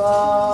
Bye.